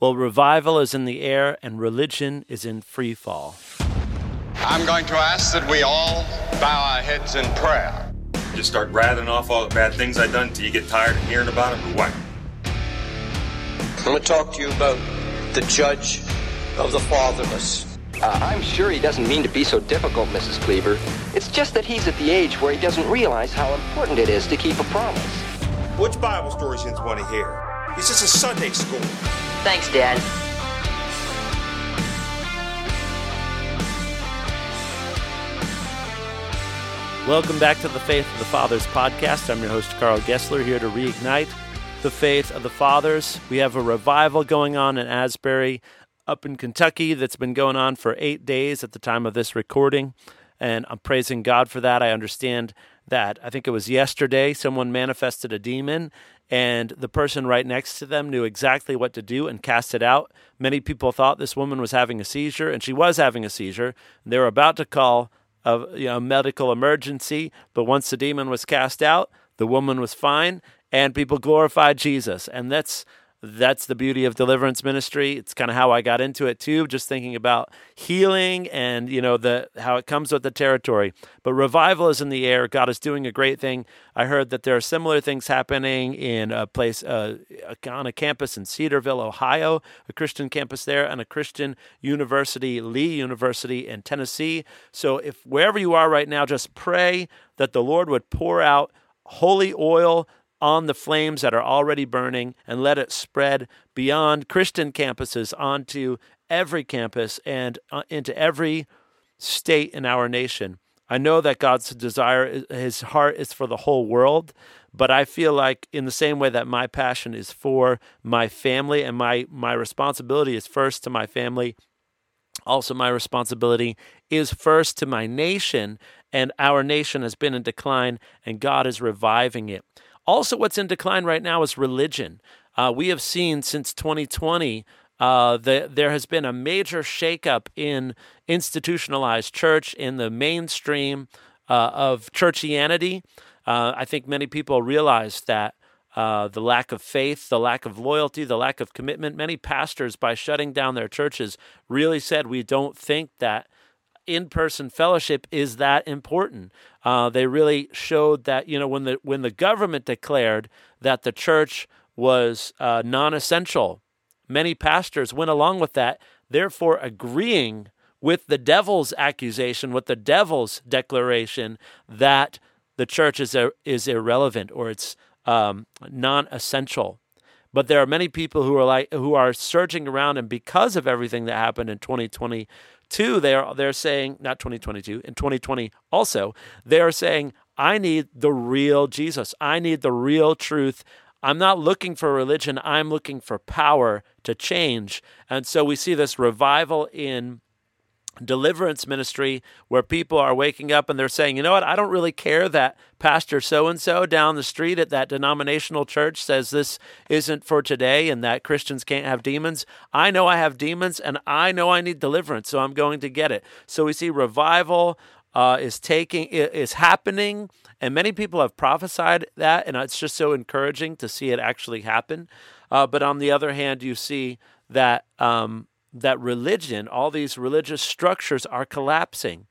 Well, revival is in the air and religion is in free fall. I'm going to ask that we all bow our heads in prayer. Just start rattling off all the bad things I've done till you get tired of hearing about them, or what? I'm going to talk to you about the judge of the fatherless. Uh, I'm sure he doesn't mean to be so difficult, Mrs. Cleaver. It's just that he's at the age where he doesn't realize how important it is to keep a promise. Which Bible stories you want to hear? It's just a Sunday school. Thanks, Dad. Welcome back to the Faith of the Fathers podcast. I'm your host, Karl Gessler, here to reignite the faith of the fathers. We have a revival going on in Asbury, up in Kentucky, that's been going on for eight days at the time of this recording. And I'm praising God for that. I understand that I think it was yesterday someone manifested a demon and the person right next to them knew exactly what to do and cast it out. Many people thought this woman was having a seizure, and she was having a seizure. They were about to call a you know, medical emergency, but once the demon was cast out, the woman was fine, and people glorified Jesus. And that's that's the beauty of deliverance ministry. It's kind of how I got into it too, just thinking about healing and you know the how it comes with the territory. But revival is in the air. God is doing a great thing. I heard that there are similar things happening in a place uh, on a campus in Cedarville, Ohio, a Christian campus there, and a Christian university, Lee University in Tennessee. So if wherever you are right now, just pray that the Lord would pour out holy oil on the flames that are already burning and let it spread beyond Christian campuses onto every campus and uh, into every state in our nation. I know that God's desire, his heart is for the whole world, but I feel like in the same way that my passion is for my family and my my responsibility is first to my family, also my responsibility is first to my nation and our nation has been in decline and God is reviving it. Also, what's in decline right now is religion. Uh, we have seen since 2020 uh, the, there has been a major shakeup in institutionalized church, in the mainstream uh, of churchianity. Uh, I think many people realize that uh, the lack of faith, the lack of loyalty, the lack of commitment. Many pastors, by shutting down their churches, really said, We don't think that in person fellowship is that important. Uh, they really showed that you know when the when the government declared that the church was uh, non-essential, many pastors went along with that, therefore agreeing with the devil's accusation, with the devil's declaration that the church is a, is irrelevant or it's um, non-essential. But there are many people who are like who are searching around, and because of everything that happened in 2020, Two, they're they're saying not 2022 in 2020 also they are saying I need the real Jesus. I need the real truth. I'm not looking for religion. I'm looking for power to change. And so we see this revival in deliverance ministry where people are waking up and they're saying, you know what, I don't really care that Pastor so and so down the street at that denominational church says this isn't for today and that Christians can't have demons. I know I have demons and I know I need deliverance, so I'm going to get it. So we see revival. Uh, is taking is happening, and many people have prophesied that, and it's just so encouraging to see it actually happen. Uh, but on the other hand, you see that um, that religion, all these religious structures are collapsing.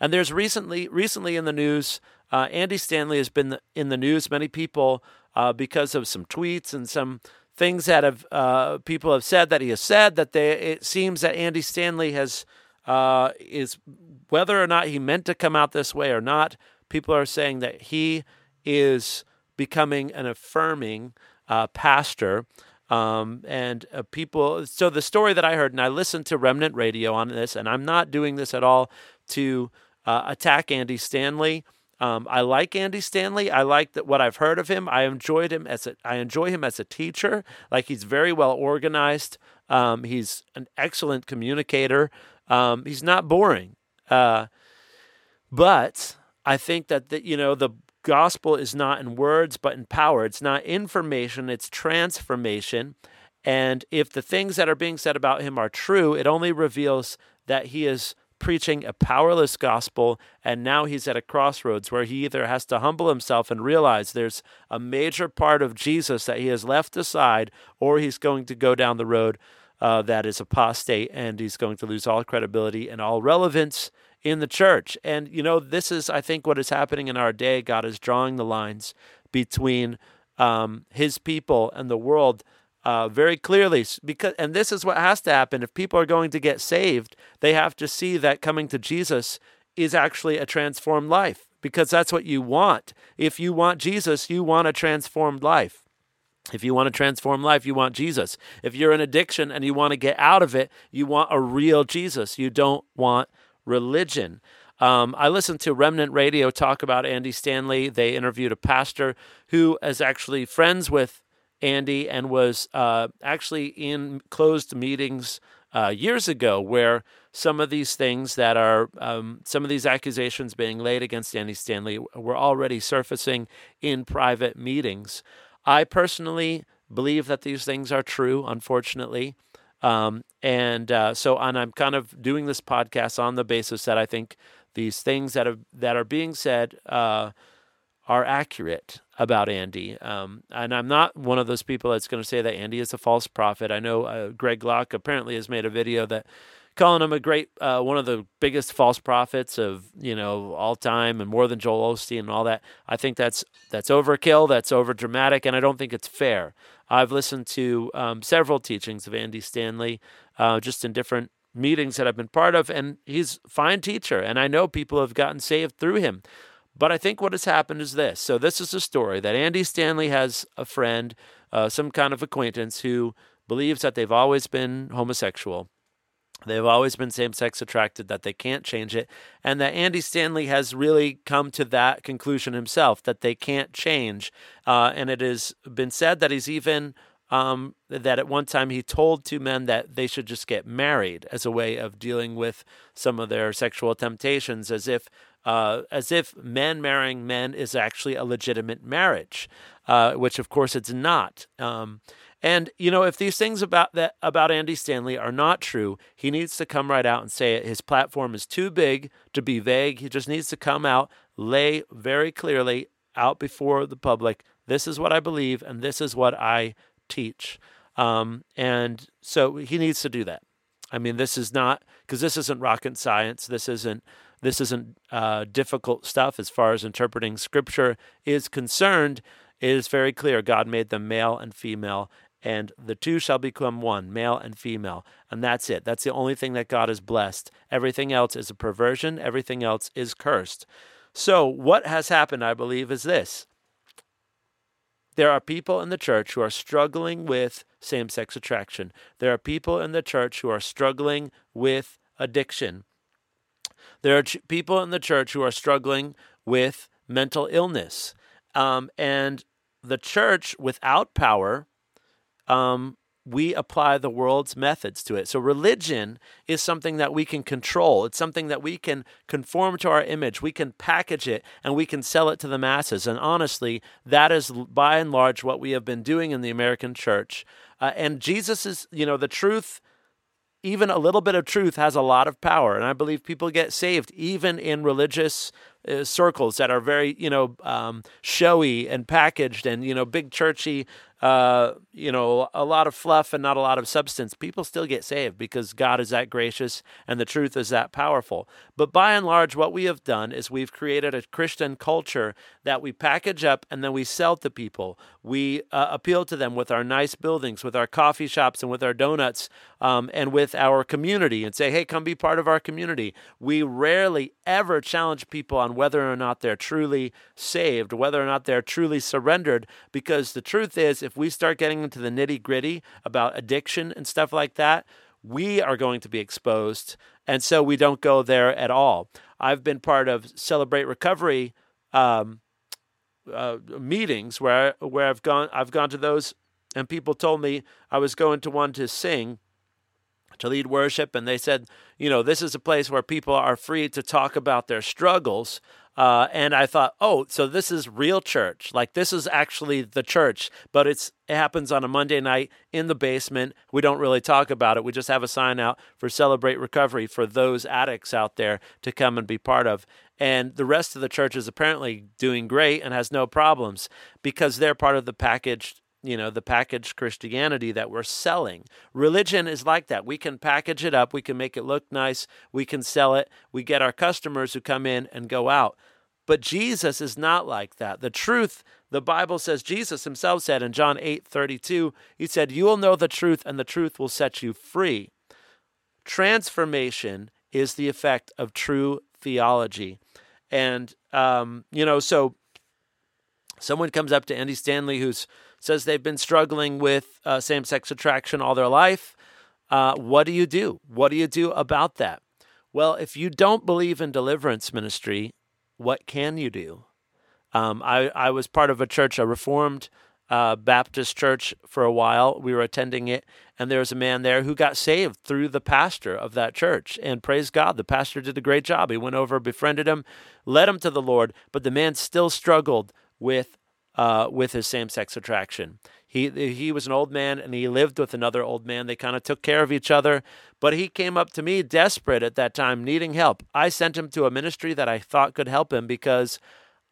And there's recently, recently in the news, uh, Andy Stanley has been in the news. Many people, uh, because of some tweets and some things that have uh, people have said that he has said that they. It seems that Andy Stanley has uh, is whether or not he meant to come out this way or not. People are saying that he is becoming an affirming uh, pastor um, and uh, people, so the story that I heard, and I listened to Remnant Radio on this, and I'm not doing this at all to uh, attack Andy Stanley. Um, I like Andy Stanley. I like that what I've heard of him. I enjoyed him as a, I enjoy him as a teacher. Like he's very well organized. Um, he's an excellent communicator. Um, he's not boring. Uh, but I think that the, you know the gospel is not in words, but in power. It's not information, it's transformation. And if the things that are being said about him are true, it only reveals that he is preaching a powerless gospel, and now he's at a crossroads where he either has to humble himself and realize there's a major part of Jesus that he has left aside, or he's going to go down the road uh, that is apostate and he's going to lose all credibility and all relevance in the church. And, you know, this is, I think, what is happening in our day. God is drawing the lines between um, his people and the world. Uh, very clearly because and this is what has to happen if people are going to get saved they have to see that coming to jesus is actually a transformed life because that's what you want if you want jesus you want a transformed life if you want to transform life, you want Jesus. If you're in addiction and you want to get out of it, you want a real Jesus. You don't want religion. Um, I listened to Remnant Radio talk about Andy Stanley. They interviewed a pastor who is actually friends with Andy and was uh, actually in closed meetings uh, years ago where some of these things that are, um, some of these accusations being laid against Andy Stanley were already surfacing in private meetings. I personally believe that these things are true, unfortunately. Um, and uh, so, and I'm kind of doing this podcast on the basis that I think these things that are that are being said uh, are accurate about Andy. Um, and I'm not one of those people that's going to say that Andy is a false prophet. I know uh, Greg Locke apparently has made a video that calling him a great uh, one of the biggest false prophets of you know all time and more than Joel Osteen and all that. I think that's that's overkill. That's over dramatic, and I don't think it's fair. I've listened to um, several teachings of Andy Stanley, uh, just in different meetings that I've been part of, and he's a fine teacher, and I know people have gotten saved through him. But I think what has happened is this. So this is a story that Andy Stanley has a friend, uh, some kind of acquaintance who believes that they've always been homosexual They've always been same sex attracted, that they can't change it, and that Andy Stanley has really come to that conclusion himself that they can't change. Uh, and it has been said that he's even, um, that at one time he told two men that they should just get married as a way of dealing with some of their sexual temptations, as if. Uh, as if men marrying men is actually a legitimate marriage, uh, which of course it's not. Um, and you know, if these things about that about Andy Stanley are not true, he needs to come right out and say it. His platform is too big to be vague. He just needs to come out, lay very clearly out before the public. This is what I believe, and this is what I teach. Um, and so he needs to do that. I mean, this is not because this isn't rocket science. This isn't this isn't uh, difficult stuff as far as interpreting scripture is concerned. It is very clear God made them male and female, and the two shall become one, male and female. And that's it. That's the only thing that God has blessed. Everything else is a perversion, everything else is cursed. So, what has happened, I believe, is this there are people in the church who are struggling with same sex attraction, there are people in the church who are struggling with addiction. There are people in the church who are struggling with mental illness. Um, and the church, without power, um, we apply the world's methods to it. So, religion is something that we can control. It's something that we can conform to our image. We can package it and we can sell it to the masses. And honestly, that is by and large what we have been doing in the American church. Uh, and Jesus is, you know, the truth, even a little bit of truth has a lot of power. And I believe people get saved even in religious uh, circles that are very, you know, um, showy and packaged and, you know, big churchy uh, you know, a lot of fluff and not a lot of substance, people still get saved because God is that gracious and the truth is that powerful. But by and large, what we have done is we've created a Christian culture that we package up and then we sell to people. We uh, appeal to them with our nice buildings, with our coffee shops, and with our donuts, um, and with our community and say, hey, come be part of our community. We rarely ever challenge people on whether or not they're truly saved, whether or not they're truly surrendered, because the truth is, if if we start getting into the nitty gritty about addiction and stuff like that, we are going to be exposed. And so we don't go there at all. I've been part of Celebrate Recovery um, uh, meetings where where I've gone I've gone to those and people told me I was going to one to sing to lead worship and they said you know this is a place where people are free to talk about their struggles uh, and I thought, oh, so this is real church. Like this is actually the church, but it's it happens on a Monday night in the basement. We don't really talk about it. We just have a sign out for Celebrate Recovery for those addicts out there to come and be part of. And the rest of the church is apparently doing great and has no problems because they're part of the packaged you know, the packaged Christianity that we're selling. Religion is like that. We can package it up, we can make it look nice, we can sell it, we get our customers who come in and go out. But Jesus is not like that. The truth, the Bible says, Jesus himself said in John 8 32, he said, You will know the truth, and the truth will set you free. Transformation is the effect of true theology. And, um, you know, so someone comes up to Andy Stanley who's says they've been struggling with uh, same sex attraction all their life. Uh, what do you do? What do you do about that? Well, if you don't believe in deliverance ministry, what can you do? Um, I, I was part of a church, a Reformed uh, Baptist church for a while. We were attending it, and there was a man there who got saved through the pastor of that church. And praise God, the pastor did a great job. He went over, befriended him, led him to the Lord, but the man still struggled with uh, with his same sex attraction. He he was an old man and he lived with another old man. They kind of took care of each other, but he came up to me desperate at that time, needing help. I sent him to a ministry that I thought could help him because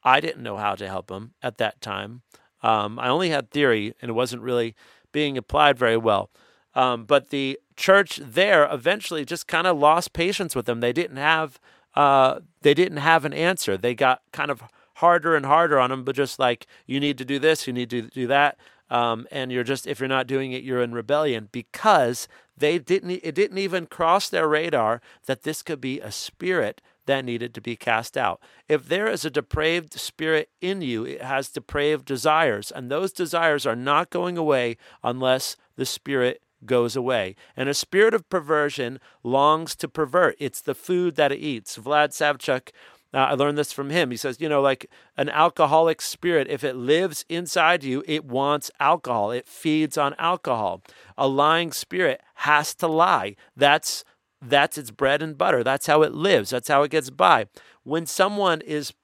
I didn't know how to help him at that time. Um, I only had theory and it wasn't really being applied very well. Um, but the church there eventually just kind of lost patience with him. They didn't have uh, they didn't have an answer. They got kind of harder and harder on them, but just like you need to do this, you need to do that. Um, and you're just if you're not doing it, you're in rebellion because they didn't. It didn't even cross their radar that this could be a spirit that needed to be cast out. If there is a depraved spirit in you, it has depraved desires, and those desires are not going away unless the spirit goes away. And a spirit of perversion longs to pervert. It's the food that it eats. Vlad Savchuk uh, I learned this from him. He says, you know, like an alcoholic spirit, if it lives inside you, it wants alcohol. It feeds on alcohol. A lying spirit has to lie. That's that's its bread and butter. That's how it lives. That's how it gets by. When someone is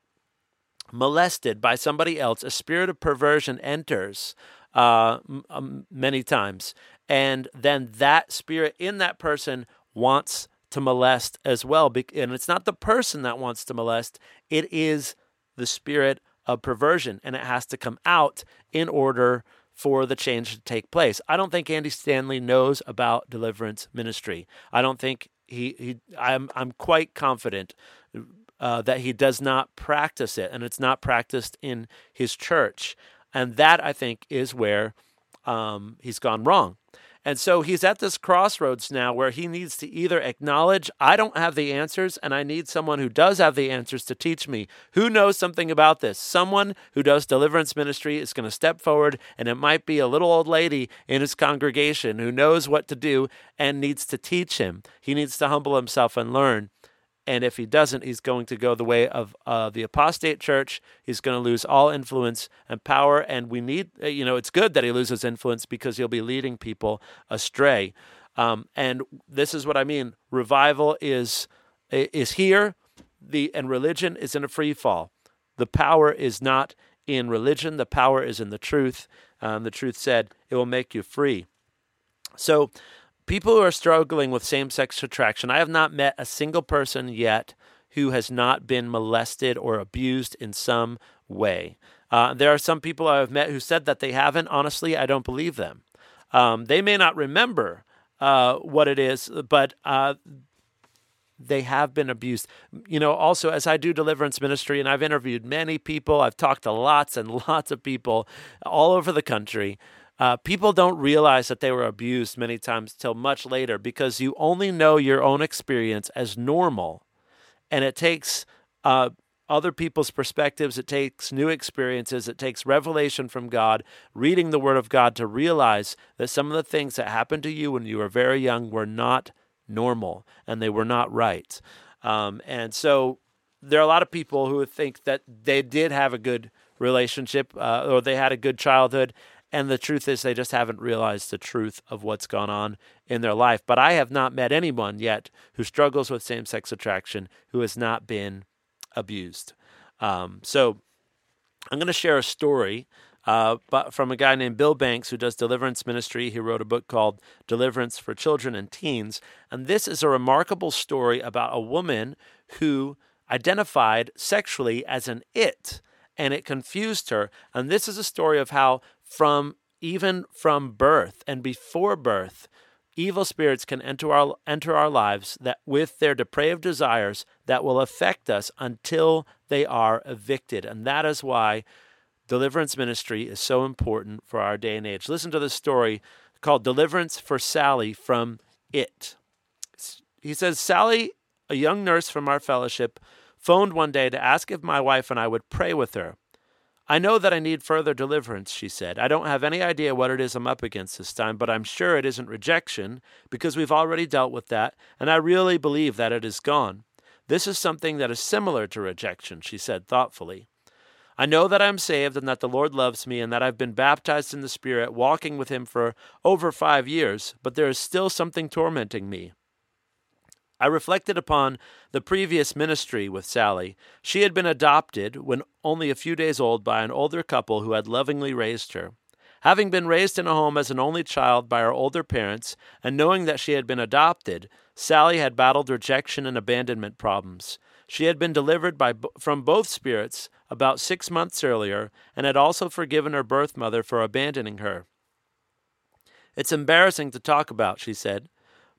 molested by somebody else, a spirit of perversion enters uh, m- um, many times, and then that spirit in that person wants to molest as well. And it's not the person that wants to molest, it is the spirit of perversion. And it has to come out in order for the change to take place. I don't think Andy Stanley knows about deliverance ministry. I don't think he, he I'm, I'm quite confident uh, that he does not practice it and it's not practiced in his church. And that I think is where um, he's gone wrong. And so he's at this crossroads now where he needs to either acknowledge, I don't have the answers, and I need someone who does have the answers to teach me. Who knows something about this? Someone who does deliverance ministry is going to step forward, and it might be a little old lady in his congregation who knows what to do and needs to teach him. He needs to humble himself and learn. And if he doesn't, he's going to go the way of uh, the apostate church. He's going to lose all influence and power. And we need, uh, you know, it's good that he loses influence because he'll be leading people astray. Um, and this is what I mean. Revival is is here, the and religion is in a free fall. The power is not in religion. The power is in the truth. Um, the truth said it will make you free. So people who are struggling with same sex attraction, I have not met a single person yet who has not been molested or abused in some way. Uh, there are some people I have met who said that they haven't. Honestly, I don't believe them. Um, they may not remember uh, what it is, but uh, they have been abused. You know, also, as I do deliverance ministry and I've interviewed many people, I've talked to lots and lots of people all over the country. Uh, people don't realize that they were abused many times till much later because you only know your own experience as normal. And it takes uh, other people's perspectives, it takes new experiences, it takes revelation from God, reading the Word of God to realize that some of the things that happened to you when you were very young were not normal and they were not right. Um, and so there are a lot of people who think that they did have a good relationship uh, or they had a good childhood and the truth is, they just haven't realized the truth of what's gone on in their life. But I have not met anyone yet who struggles with same sex attraction who has not been abused. Um, so I'm going to share a story uh, but from a guy named Bill Banks who does deliverance ministry. He wrote a book called Deliverance for Children and Teens. And this is a remarkable story about a woman who identified sexually as an it and it confused her. And this is a story of how from even from birth and before birth, evil spirits can enter our enter our lives that with their depraved desires that will affect us until they are evicted. And that is why deliverance ministry is so important for our day and age. Listen to this story called Deliverance for Sally from It. He says Sally, a young nurse from our fellowship, phoned one day to ask if my wife and I would pray with her. I know that I need further deliverance, she said. I don't have any idea what it is I'm up against this time, but I'm sure it isn't rejection because we've already dealt with that, and I really believe that it is gone. This is something that is similar to rejection, she said thoughtfully. I know that I'm saved and that the Lord loves me and that I've been baptized in the Spirit, walking with Him for over five years, but there is still something tormenting me. I reflected upon the previous ministry with Sally. She had been adopted when only a few days old by an older couple who had lovingly raised her. Having been raised in a home as an only child by her older parents, and knowing that she had been adopted, Sally had battled rejection and abandonment problems. She had been delivered by, from both spirits about six months earlier and had also forgiven her birth mother for abandoning her. It's embarrassing to talk about, she said.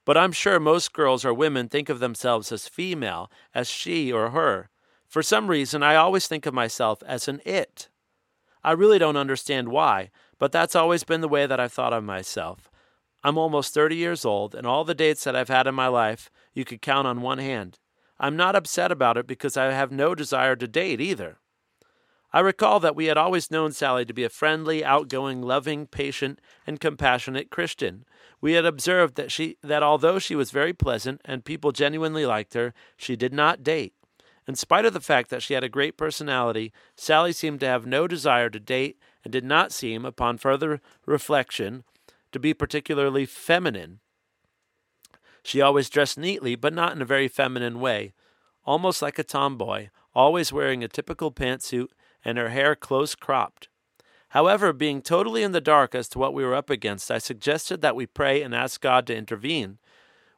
But I'm sure most girls or women think of themselves as female, as she or her. For some reason, I always think of myself as an it. I really don't understand why, but that's always been the way that I've thought of myself. I'm almost 30 years old, and all the dates that I've had in my life you could count on one hand. I'm not upset about it because I have no desire to date either. I recall that we had always known Sally to be a friendly, outgoing, loving, patient, and compassionate Christian. We had observed that she that although she was very pleasant and people genuinely liked her, she did not date. In spite of the fact that she had a great personality, Sally seemed to have no desire to date and did not seem, upon further reflection, to be particularly feminine. She always dressed neatly, but not in a very feminine way, almost like a tomboy, always wearing a typical pantsuit and her hair close cropped. However, being totally in the dark as to what we were up against, I suggested that we pray and ask God to intervene.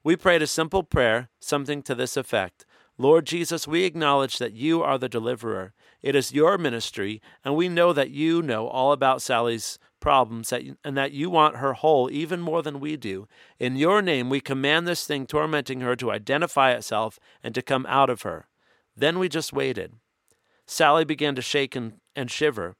We prayed a simple prayer, something to this effect Lord Jesus, we acknowledge that you are the deliverer. It is your ministry, and we know that you know all about Sally's problems and that you want her whole even more than we do. In your name, we command this thing tormenting her to identify itself and to come out of her. Then we just waited. Sally began to shake and, and shiver.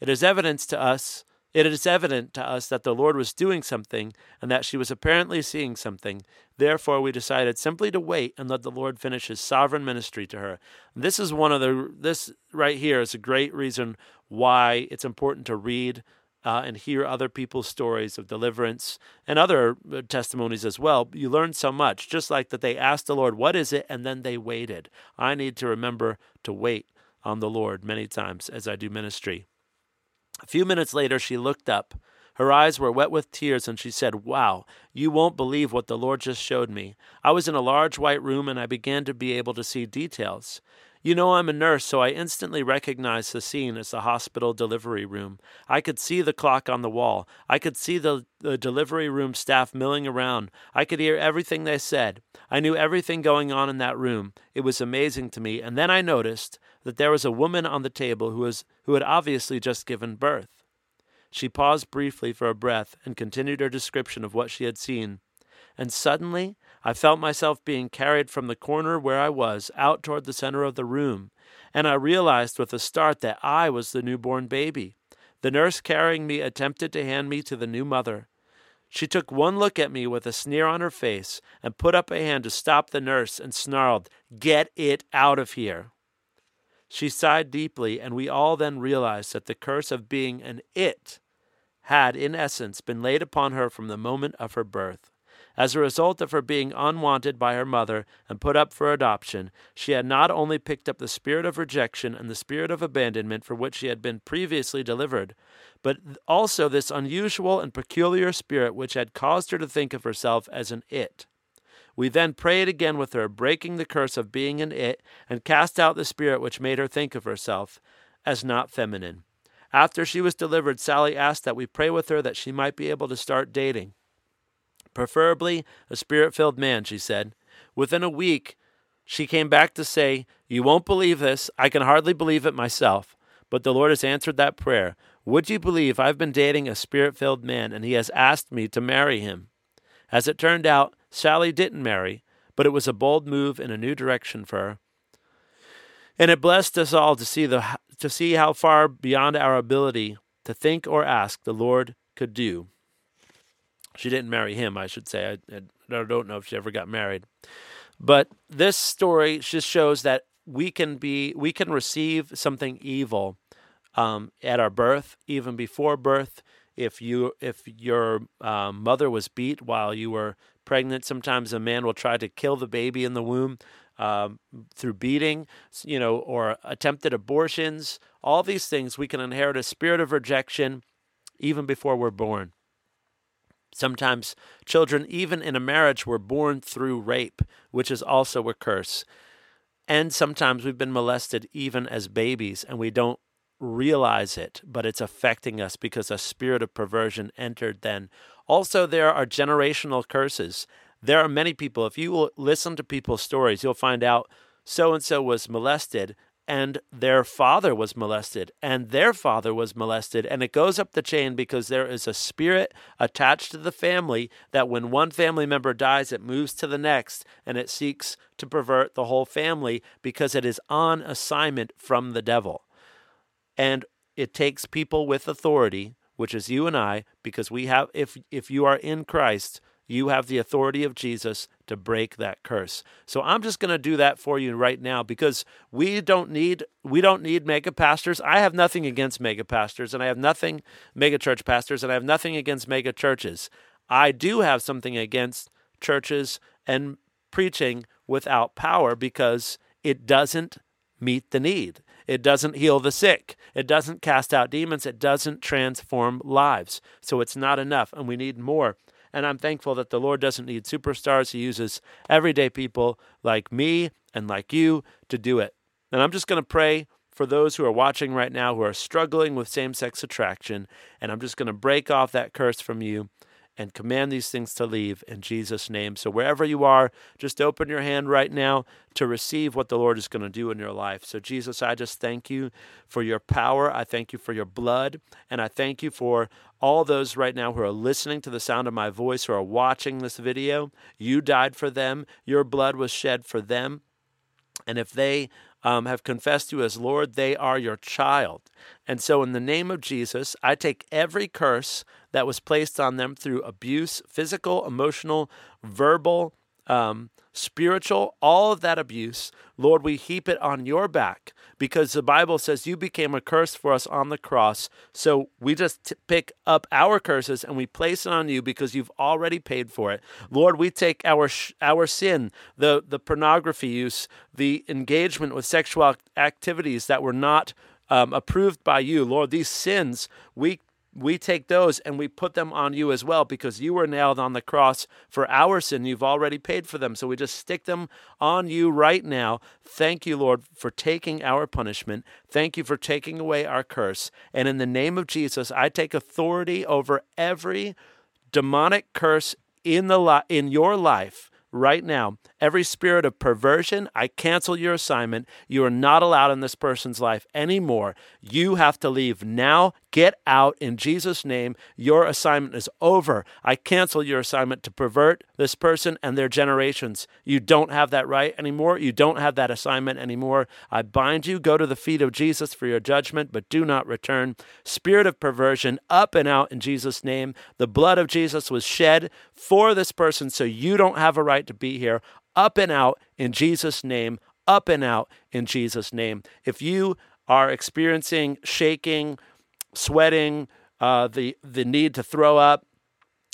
It is evidence to us it is evident to us that the Lord was doing something and that she was apparently seeing something. Therefore, we decided simply to wait and let the Lord finish his sovereign ministry to her. This is one of the, this right here is a great reason why it's important to read uh, and hear other people's stories of deliverance and other uh, testimonies as well. You learn so much, just like that they asked the Lord, What is it? and then they waited. I need to remember to wait on the Lord many times as I do ministry. A few minutes later, she looked up. Her eyes were wet with tears, and she said, Wow, you won't believe what the Lord just showed me. I was in a large white room, and I began to be able to see details. You know, I'm a nurse, so I instantly recognized the scene as the hospital delivery room. I could see the clock on the wall. I could see the, the delivery room staff milling around. I could hear everything they said. I knew everything going on in that room. It was amazing to me. And then I noticed that there was a woman on the table who, was, who had obviously just given birth. She paused briefly for a breath and continued her description of what she had seen. And suddenly I felt myself being carried from the corner where I was out toward the center of the room, and I realized with a start that I was the newborn baby. The nurse carrying me attempted to hand me to the new mother. She took one look at me with a sneer on her face and put up a hand to stop the nurse and snarled, Get it out of here. She sighed deeply, and we all then realized that the curse of being an it had, in essence, been laid upon her from the moment of her birth. As a result of her being unwanted by her mother and put up for adoption, she had not only picked up the spirit of rejection and the spirit of abandonment for which she had been previously delivered, but also this unusual and peculiar spirit which had caused her to think of herself as an it. We then prayed again with her, breaking the curse of being an it, and cast out the spirit which made her think of herself as not feminine. After she was delivered, Sally asked that we pray with her that she might be able to start dating. Preferably a spirit filled man, she said. Within a week, she came back to say, You won't believe this. I can hardly believe it myself. But the Lord has answered that prayer. Would you believe I've been dating a spirit filled man and he has asked me to marry him? As it turned out, Sally didn't marry, but it was a bold move in a new direction for her. And it blessed us all to see the to see how far beyond our ability to think or ask the Lord could do. She didn't marry him, I should say. I, I don't know if she ever got married. But this story just shows that we can be we can receive something evil um, at our birth, even before birth. If you if your um, mother was beat while you were pregnant, sometimes a man will try to kill the baby in the womb um, through beating, you know, or attempted abortions. All these things we can inherit a spirit of rejection even before we're born. Sometimes children, even in a marriage, were born through rape, which is also a curse. And sometimes we've been molested even as babies and we don't realize it, but it's affecting us because a spirit of perversion entered then. Also, there are generational curses. There are many people, if you listen to people's stories, you'll find out so and so was molested and their father was molested and their father was molested and it goes up the chain because there is a spirit attached to the family that when one family member dies it moves to the next and it seeks to pervert the whole family because it is on assignment from the devil and it takes people with authority which is you and I because we have if if you are in Christ you have the authority of Jesus to break that curse. So I'm just going to do that for you right now because we don't need we don't need mega pastors. I have nothing against mega pastors and I have nothing mega church pastors and I have nothing against mega churches. I do have something against churches and preaching without power because it doesn't meet the need. It doesn't heal the sick. It doesn't cast out demons. It doesn't transform lives. So it's not enough, and we need more. And I'm thankful that the Lord doesn't need superstars. He uses everyday people like me and like you to do it. And I'm just going to pray for those who are watching right now who are struggling with same sex attraction. And I'm just going to break off that curse from you and command these things to leave in Jesus' name. So, wherever you are, just open your hand right now to receive what the Lord is going to do in your life. So, Jesus, I just thank you for your power. I thank you for your blood. And I thank you for all those right now who are listening to the sound of my voice, who are watching this video. You died for them, your blood was shed for them. And if they um, have confessed you as Lord, they are your child. And so, in the name of Jesus, I take every curse that was placed on them through abuse physical, emotional, verbal, um, spiritual, all of that abuse, Lord, we heap it on your back because the Bible says you became a curse for us on the cross. So we just t- pick up our curses and we place it on you because you've already paid for it. Lord, we take our sh- our sin, the the pornography use, the engagement with sexual activities that were not um, approved by you, Lord, these sins we we take those and we put them on you as well because you were nailed on the cross for our sin. You've already paid for them. So we just stick them on you right now. Thank you, Lord, for taking our punishment. Thank you for taking away our curse. And in the name of Jesus, I take authority over every demonic curse in the li- in your life right now. Every spirit of perversion, I cancel your assignment. You are not allowed in this person's life anymore. You have to leave now. Get out in Jesus' name. Your assignment is over. I cancel your assignment to pervert this person and their generations. You don't have that right anymore. You don't have that assignment anymore. I bind you. Go to the feet of Jesus for your judgment, but do not return. Spirit of perversion, up and out in Jesus' name. The blood of Jesus was shed for this person, so you don't have a right to be here. Up and out in Jesus' name. Up and out in Jesus' name. If you are experiencing shaking, sweating, uh, the the need to throw up,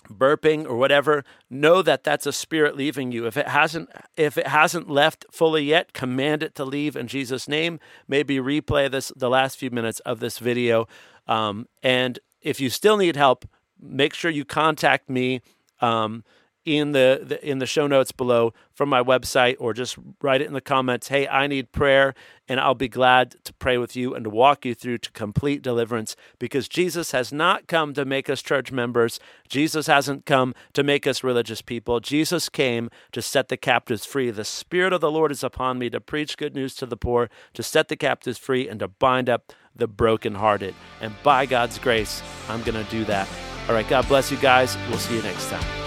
burping or whatever, know that that's a spirit leaving you. If it hasn't if it hasn't left fully yet, command it to leave in Jesus' name. Maybe replay this the last few minutes of this video, um, and if you still need help, make sure you contact me. Um, in the, the, in the show notes below from my website or just write it in the comments hey i need prayer and i'll be glad to pray with you and to walk you through to complete deliverance because jesus has not come to make us church members. Jesus hasn't come to make us religious people. Jesus came to set the captives free. The spirit of the lord is upon me to preach good news to the poor to set the captives free and to bind up the brokenhearted. And by god's grace i'm going to do that. All right god bless you guys. We'll see you next time